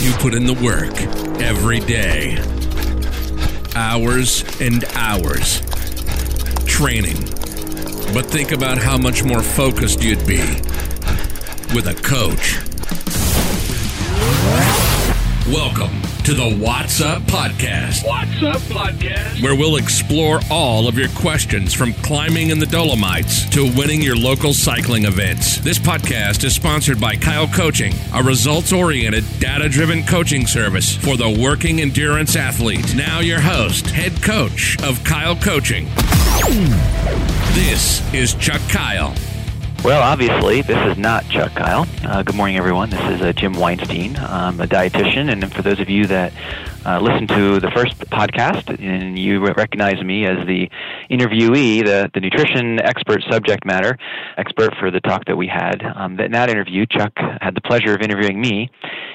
You put in the work every day, hours and hours, training. But think about how much more focused you'd be with a coach. Welcome to the What's Up Podcast. What's Up Podcast? where we'll explore all of your questions from climbing in the Dolomites to winning your local cycling events. This podcast is sponsored by Kyle Coaching, a results oriented, data driven coaching service for the working endurance athlete. Now, your host, head coach of Kyle Coaching. This is Chuck Kyle. Well, obviously, this is not Chuck Kyle. Uh, good morning, everyone. This is uh, Jim Weinstein. I'm a dietitian, and for those of you that uh, listened to the first podcast and you recognize me as the interviewee, the, the nutrition expert subject matter expert for the talk that we had, um, in that interview, Chuck had the pleasure of interviewing me.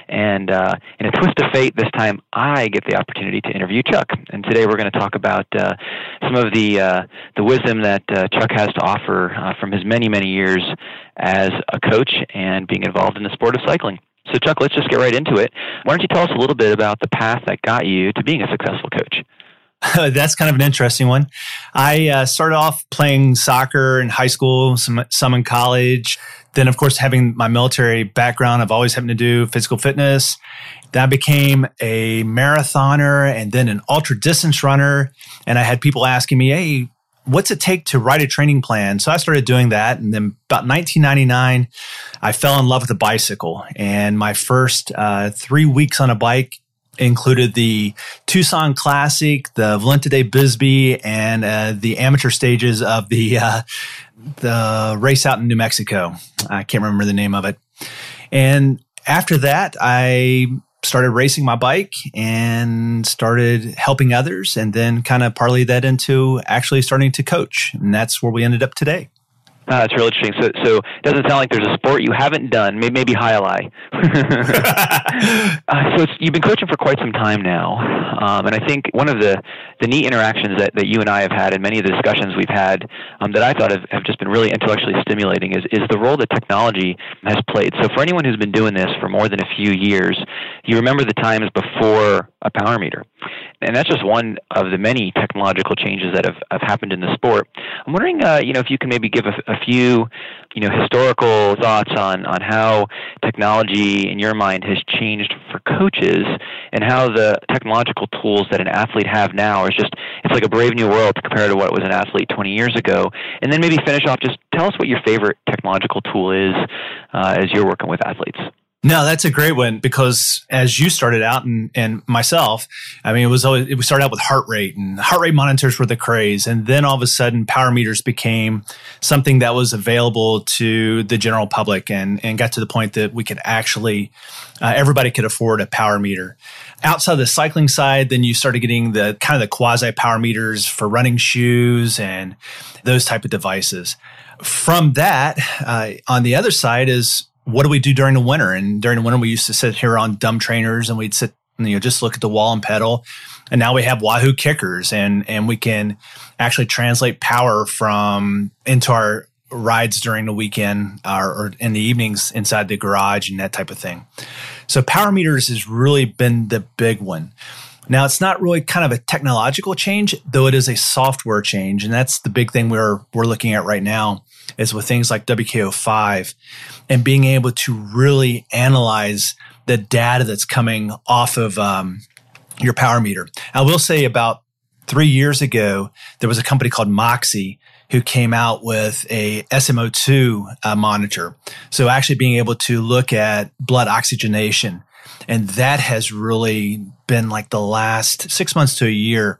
And uh, in a twist of fate, this time I get the opportunity to interview Chuck. And today we're going to talk about uh, some of the uh, the wisdom that uh, Chuck has to offer uh, from his many many years as a coach and being involved in the sport of cycling. So Chuck, let's just get right into it. Why don't you tell us a little bit about the path that got you to being a successful coach? That's kind of an interesting one. I uh, started off playing soccer in high school, some some in college. Then, of course, having my military background, I've always happened to do physical fitness. Then I became a marathoner and then an ultra distance runner. And I had people asking me, "Hey, what's it take to write a training plan?" So I started doing that. And then about 1999, I fell in love with a bicycle. And my first uh, three weeks on a bike included the Tucson Classic, the Vuelta de Bisbee, and uh, the amateur stages of the uh, the race out in New Mexico. I can't remember the name of it. And after that, I started racing my bike and started helping others, and then kind of parlayed that into actually starting to coach, and that's where we ended up today. Uh, it's real interesting. So, so it doesn't sound like there's a sport you haven't done. Maybe, maybe high lie. uh, so it's, you've been coaching for quite some time now, um, and I think one of the the neat interactions that, that you and I have had, and many of the discussions we've had, um, that I thought have, have just been really intellectually stimulating, is is the role that technology has played. So for anyone who's been doing this for more than a few years, you remember the times before a power meter, and that's just one of the many technological changes that have, have happened in the sport. I'm wondering, uh, you know, if you can maybe give a, a few, you know, historical thoughts on on how technology, in your mind, has changed for coaches, and how the technological tools that an athlete have now is just it's like a brave new world compared to what was an athlete 20 years ago. And then maybe finish off, just tell us what your favorite technological tool is uh, as you're working with athletes. No, that's a great one because as you started out and, and myself, I mean, it was always, it started out with heart rate and heart rate monitors were the craze. And then all of a sudden power meters became something that was available to the general public and, and got to the point that we could actually, uh, everybody could afford a power meter. Outside the cycling side, then you started getting the kind of the quasi power meters for running shoes and those type of devices. From that, uh, on the other side is what do we do during the winter? And during the winter, we used to sit here on dumb trainers and we'd sit, you know, just look at the wall and pedal. And now we have Wahoo KICKRs and, and we can actually translate power from into our rides during the weekend or, or in the evenings inside the garage and that type of thing. So power meters has really been the big one. Now it's not really kind of a technological change, though it is a software change. And that's the big thing we're, we're looking at right now is with things like WKO5 and being able to really analyze the data that's coming off of um, your power meter. I will say about three years ago, there was a company called Moxy who came out with a SMO2 uh, monitor. So actually being able to look at blood oxygenation. And that has really been like the last six months to a year.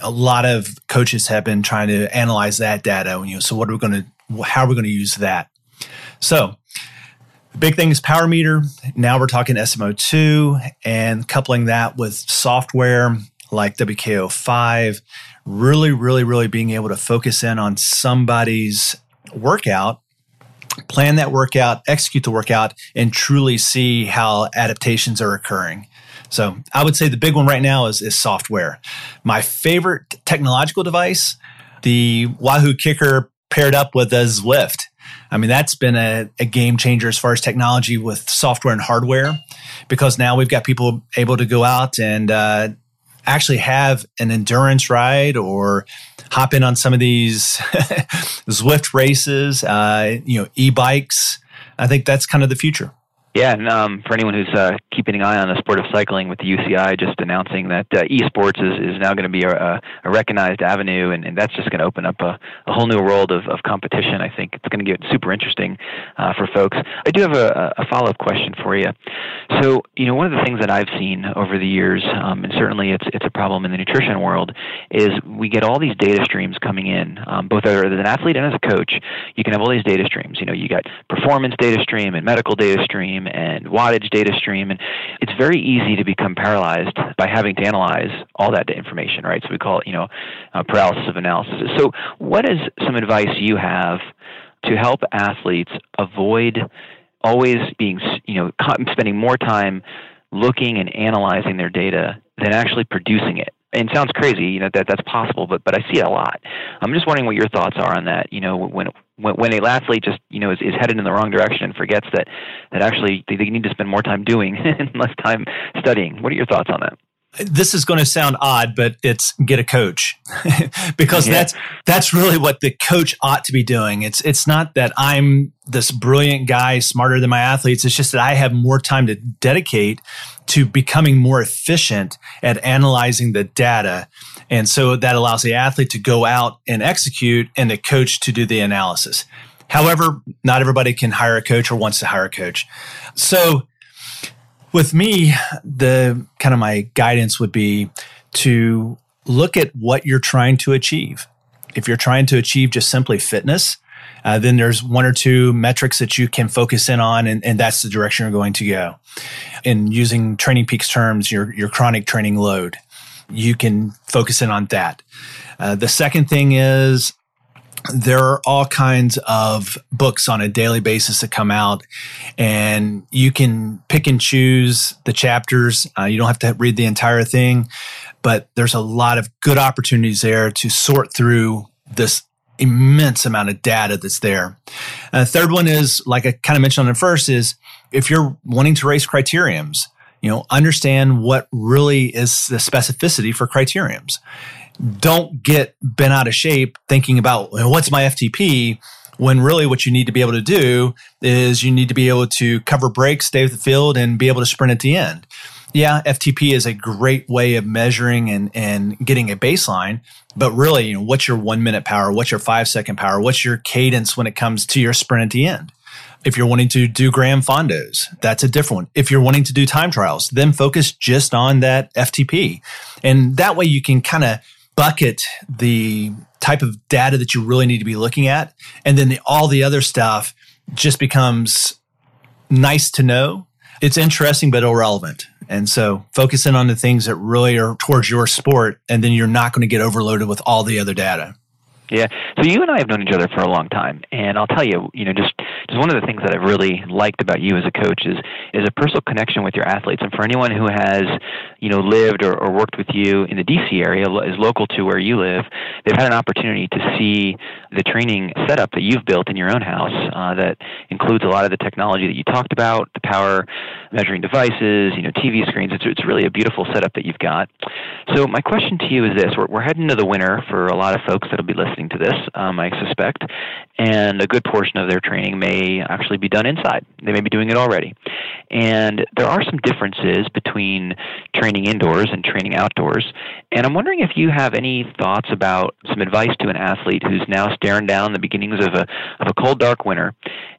A lot of coaches have been trying to analyze that data. You know, so what are we going to, how are we going to use that? So the big thing is power meter. Now we're talking SMO2 and coupling that with software like WKO5, really, really, really being able to focus in on somebody's workout, plan that workout, execute the workout, and truly see how adaptations are occurring. So I would say the big one right now is, is software. My favorite technological device, the Wahoo KICKR paired up with a Zwift. I mean, that's been a, a, game changer as far as technology with software and hardware, because now we've got people able to go out and uh, actually have an endurance ride or hop in on some of these Zwift races, uh, you know, e-bikes. I think that's kind of the future. Yeah, and um, for anyone who's uh, keeping an eye on the sport of cycling, with the UCI just announcing that uh, esports is, is now going to be a, a recognized avenue, and, and that's just going to open up a, a whole new world of, of competition. I think it's going to get super interesting uh, for folks. I do have a, a follow up question for you. So, you know, one of the things that I've seen over the years, um, and certainly it's it's a problem in the nutrition world, is we get all these data streams coming in, um, both as an athlete and as a coach. You can have all these data streams. You know, you got performance data stream and medical data stream stream and wattage data stream. And it's very easy to become paralyzed by having to analyze all that information, right? So we call it, you know, uh, paralysis of analysis. So, what is some advice you have to help athletes avoid always being, you know, spending more time looking and analyzing their data than actually producing it? and it sounds crazy, you know, that that's possible, but but I see it a lot. I'm just wondering what your thoughts are on that. You know, when when, when a athlete just you know is, is headed in the wrong direction and forgets that that actually they, they need to spend more time doing and less time studying. What are your thoughts on that? This is going to sound odd, but it's get a coach because yeah. that's that's really what the coach ought to be doing. It's it's not that I'm this brilliant guy smarter than my athletes. It's just that I have more time to dedicate to becoming more efficient at analyzing the data. And so that allows the athlete to go out and execute and the coach to do the analysis. However, not everybody can hire a coach or wants to hire a coach. So with me, the kind of my guidance would be to look at what you're trying to achieve. If you're trying to achieve just simply fitness, uh, then there's one or two metrics that you can focus in on, and, and that's the direction you're going to go. In using Training Peaks terms, your, your chronic training load, you can focus in on that. Uh, the second thing is there are all kinds of books on a daily basis that come out and you can pick and choose the chapters. Uh, you don't have to read the entire thing but there's a lot of good opportunities there to sort through this immense amount of data that's there. Uh, third one is like i kind of mentioned on the first is if you're wanting to race criteriums you know understand what really is the specificity for criteriums don't get bent out of shape thinking about what's my FTP when really what you need to be able to do is you need to be able to cover breaks, stay with the field, and be able to sprint at the end. Yeah, FTP is a great way of measuring and, and getting a baseline, but really, you know, what's your one minute power? What's your five second power? What's your cadence when it comes to your sprint at the end? If you're wanting to do Gran Fondos, that's a different one. If you're wanting to do time trials, then focus just on that FTP. And that way you can kind of bucket the type of data that you really need to be looking at. And then the, all the other stuff just becomes nice to know. It's interesting, but irrelevant. And so focus in on the things that really are towards your sport. And then you're not going to get overloaded with all the other data. Yeah. So you and I have known each other for a long time, and I'll tell you, you know, just just one of the things that I've really liked about you as a coach is is a personal connection with your athletes. And for anyone who has, you know, lived or, or worked with you in the DC area, is local to where you live, they've had an opportunity to see the training setup that you've built in your own house uh, that includes a lot of the technology that you talked about, the power measuring devices, you know, TV screens. It's it's really a beautiful setup that you've got. So my question to you is this: We're we're heading into the winter for a lot of folks that'll be listening to this, um, I suspect, and a good portion of their training may actually be done inside. They may be doing it already. And there are some differences between training indoors and training outdoors. And I'm wondering if you have any thoughts about some advice to an athlete who's now staring down the beginnings of a, of a cold, dark winter,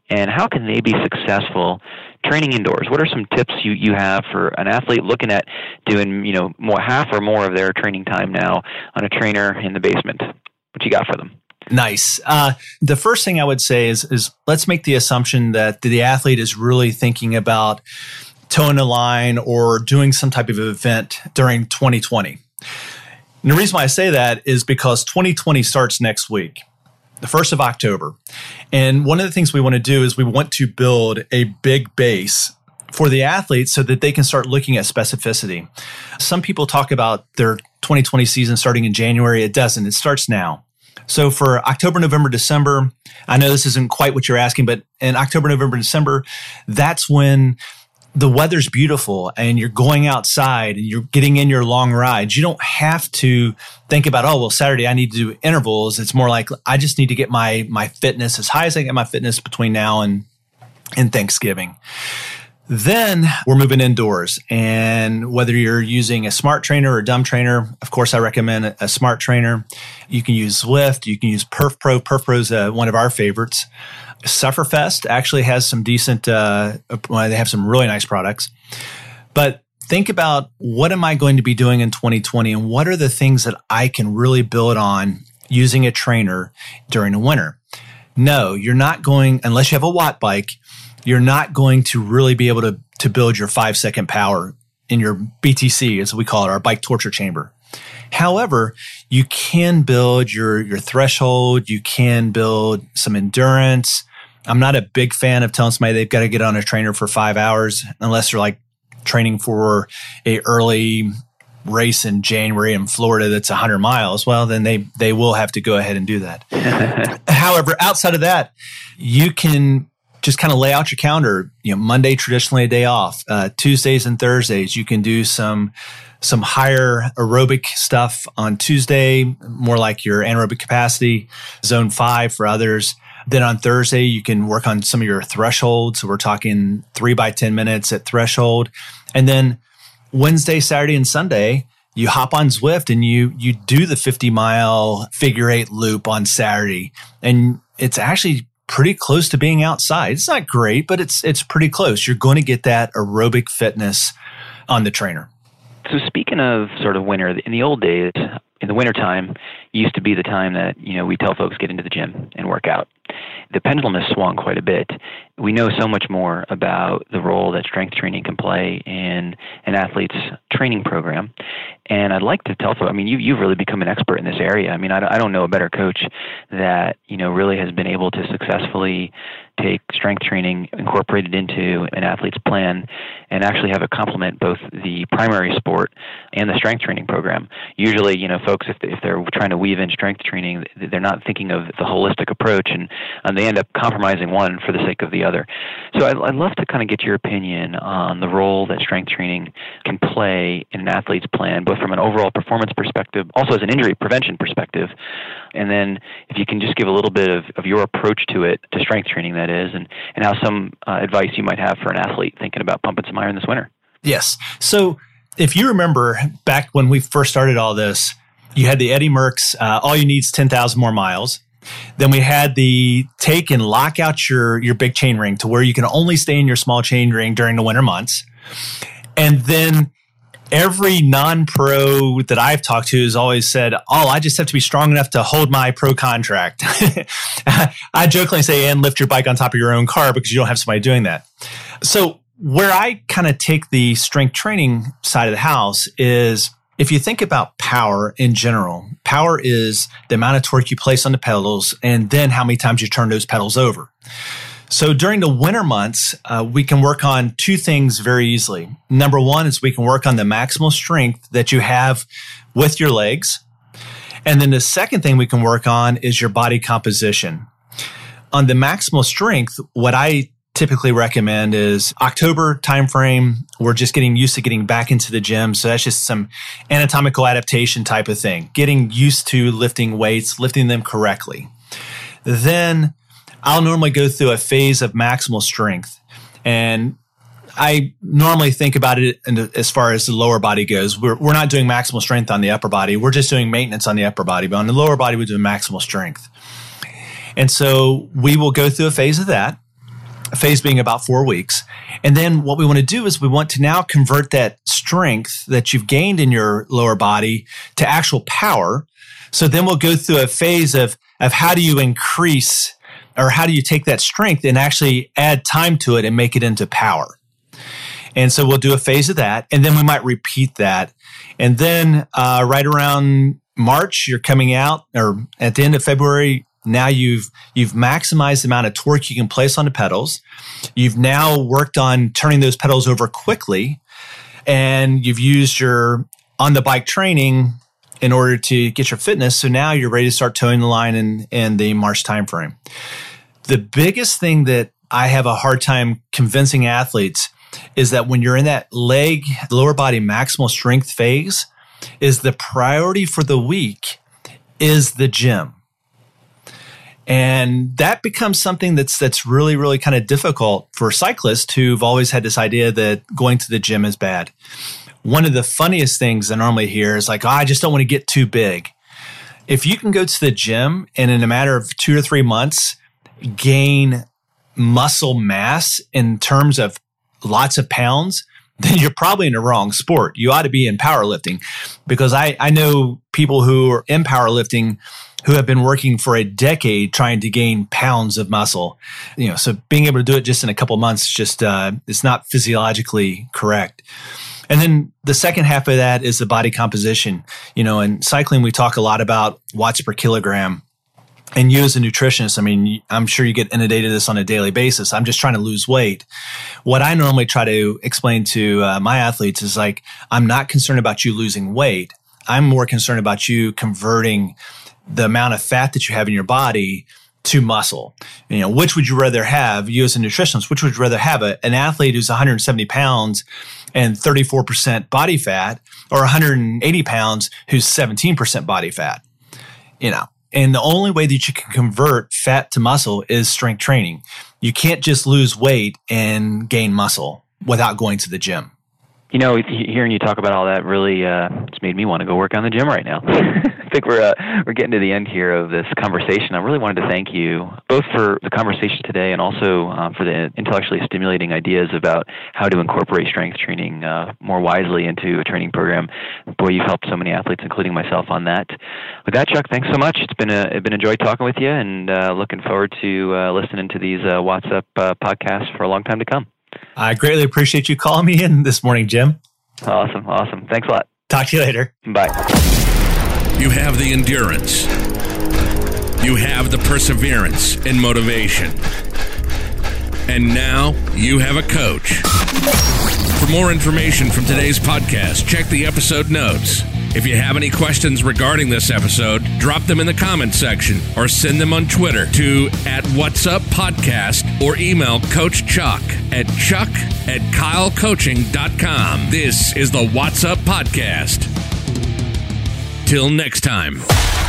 and how can they be successful training indoors what are some tips you, you have for an athlete looking at doing you know more half or more of their training time now on a trainer in the basement what you got for them? Nice. Uh, the first thing I would say is is let's make the assumption that the athlete is really thinking about toeing a line or doing some type of event during 2020. And the reason why I say that is because 2020 starts next week, the 1st of October. And one of the things we want to do is we want to build a big base for the athletes so that they can start looking at specificity. Some people talk about their 2020 season starting in January. It doesn't. It starts now. So for October, November, December, I know this isn't quite what you're asking, but in October, November, December, that's when the weather's beautiful and you're going outside and you're getting in your long rides. You don't have to think about, oh, well, Saturday I need to do intervals. It's more like I just need to get my my fitness as high as I get my fitness between now and and Thanksgiving. Then we're moving indoors. And whether you're using a smart trainer or a dumb trainer, of course, I recommend a, smart trainer. You can use Zwift. You can use Perf Pro. Perf Pro is uh, one of our favorites. Sufferfest actually has some decent, uh, well, they have some really nice products. But think about what am I going to be doing in 2020 and what are the things that I can really build on using a trainer during the winter? No, you're not going, unless you have a Wattbike, you're not going to really be able to, to build your five second power in your BTC, as we call it, our bike torture chamber. However, you can build your, your threshold. You can build some endurance. I'm not a big fan of telling somebody they've got to get on a trainer for five hours unless they're like training for a early race in January in Florida that's 100 miles. Well, then they they will have to go ahead and do that. However, outside of that, you can just kind of lay out your calendar. You know, Monday traditionally a day off. Uh, Tuesdays and Thursdays you can do some some higher aerobic stuff on Tuesday, more like your anaerobic capacity, zone five for others. Then on Thursday, you can work on some of your thresholds. So we're talking three by 10 minutes at threshold. And then Wednesday, Saturday, and Sunday, you hop on Zwift and you you do the 50 mile figure eight loop on Saturday. And it's actually pretty close to being outside. It's not great, but it's it's pretty close. You're going to get that aerobic fitness on the trainer. So speaking of sort of winter, in the old days, in the wintertime used to be the time that you know we tell folks get into the gym and work out the pendulum has swung quite a bit we know so much more about the role that strength training can play in an athlete's training program and i'd like to tell folks i mean you, you've really become an expert in this area i mean I, I don't know a better coach that you know really has been able to successfully take strength training, incorporate it into an athlete's plan, and actually have it complement both the primary sport and the strength training program. Usually, you know, folks, if, if they're trying to weave in strength training, they're not thinking of the holistic approach, and, and they end up compromising one for the sake of the other. So I'd, I'd love to kind of get your opinion on the role that strength training can play in an athlete's plan, both from an overall performance perspective, also as an injury prevention perspective, and then if you can just give a little bit of, of your approach to it, to strength training, that is, and, and how some uh, advice you might have for an athlete thinking about pumping some iron this winter. Yes. So if you remember back when we first started all this, you had the Eddie Merckx, uh, all you need is 10,000 more miles. Then we had the take and lock out your, your big chain ring to where you can only stay in your small chain ring during the winter months. And then every non-pro that I've talked to has always said, "Oh, I just have to be strong enough to hold my pro contract." I jokingly say, "And lift your bike on top of your own car because you don't have somebody doing that." So, where I kind of take the strength training side of the house is if you think about power in general, power is the amount of torque you place on the pedals and then how many times you turn those pedals over. So during the winter months, uh, we can work on two things very easily. Number one is we can work on the maximal strength that you have with your legs. And then the second thing we can work on is your body composition. On the maximal strength, what I typically recommend is October timeframe. We're just getting used to getting back into the gym. So that's just some anatomical adaptation type of thing, getting used to lifting weights, lifting them correctly. Then I'll normally go through a phase of maximal strength. And I normally think about it as far as the lower body goes. We're, we're not doing maximal strength on the upper body. We're just doing maintenance on the upper body. But on the lower body, we're doing maximal strength. And so we will go through a phase of that, phase being about four weeks. And then what we want to do is we want to now convert that strength that you've gained in your lower body to actual power. So then we'll go through a phase of, of how do you increase or how do you take that strength and actually add time to it and make it into power? And so we'll do a phase of that, and then we might repeat that. And then uh, right around March, you're coming out, or at the end of February, now you've you've maximized the amount of torque you can place on the pedals. You've now worked on turning those pedals over quickly, and you've used your on the bike training in order to get your fitness. So now you're ready to start toeing the line in, in the March timeframe. The biggest thing that I have a hard time convincing athletes is that when you're in that leg, lower body maximal strength phase, is the priority for the week is the gym. And that becomes something that's that's really, really kind of difficult for cyclists who've always had this idea that going to the gym is bad. One of the funniest things I normally hear is like, oh, I just don't want to get too big. If you can go to the gym and in a matter of two or three months gain muscle mass in terms of lots of pounds, then you're probably in the wrong sport. You ought to be in powerlifting because I, I know people who are in powerlifting who have been working for a decade trying to gain pounds of muscle. You know, so being able to do it just in a couple months just uh, it's not physiologically correct. And then the second half of that is the body composition. You know, in cycling we talk a lot about watts per kilogram. And you as a nutritionist, I mean, I'm sure you get inundated this on a daily basis. I'm just trying to lose weight. What I normally try to explain to uh, my athletes is like, I'm not concerned about you losing weight. I'm more concerned about you converting the amount of fat that you have in your body to muscle. You know, which would you rather have, you as a nutritionist, which would you rather have a, an athlete who's 170 pounds and 34% body fat or 180 pounds who's 17% body fat? You know, and the only way that you can convert fat to muscle is strength training. You can't just lose weight and gain muscle without going to the gym. You know, hearing you talk about all that really uh, it's made me want to go work on the gym right now. I think we're uh, we're getting to the end here of this conversation. I really wanted to thank you both for the conversation today and also um, for the intellectually stimulating ideas about how to incorporate strength training uh, more wisely into a training program. Boy, you've helped so many athletes, including myself, on that. With that, Chuck, thanks so much. It's been a it's been a joy talking with you, and uh, looking forward to uh, listening to these uh, WOTSUP uh, podcasts for a long time to come. I greatly appreciate you calling me in this morning, Jim. Awesome. Awesome. Thanks a lot. Talk to you later. Bye. You have the endurance, you have the perseverance and motivation. And now you have a coach. For more information from today's podcast, check the episode notes. If you have any questions regarding this episode, drop them in the comment section or send them on Twitter to at What's Up Podcast or email Coach Chuck at chuck at kylecoaching.com. This is the What's Up Podcast. Till next time.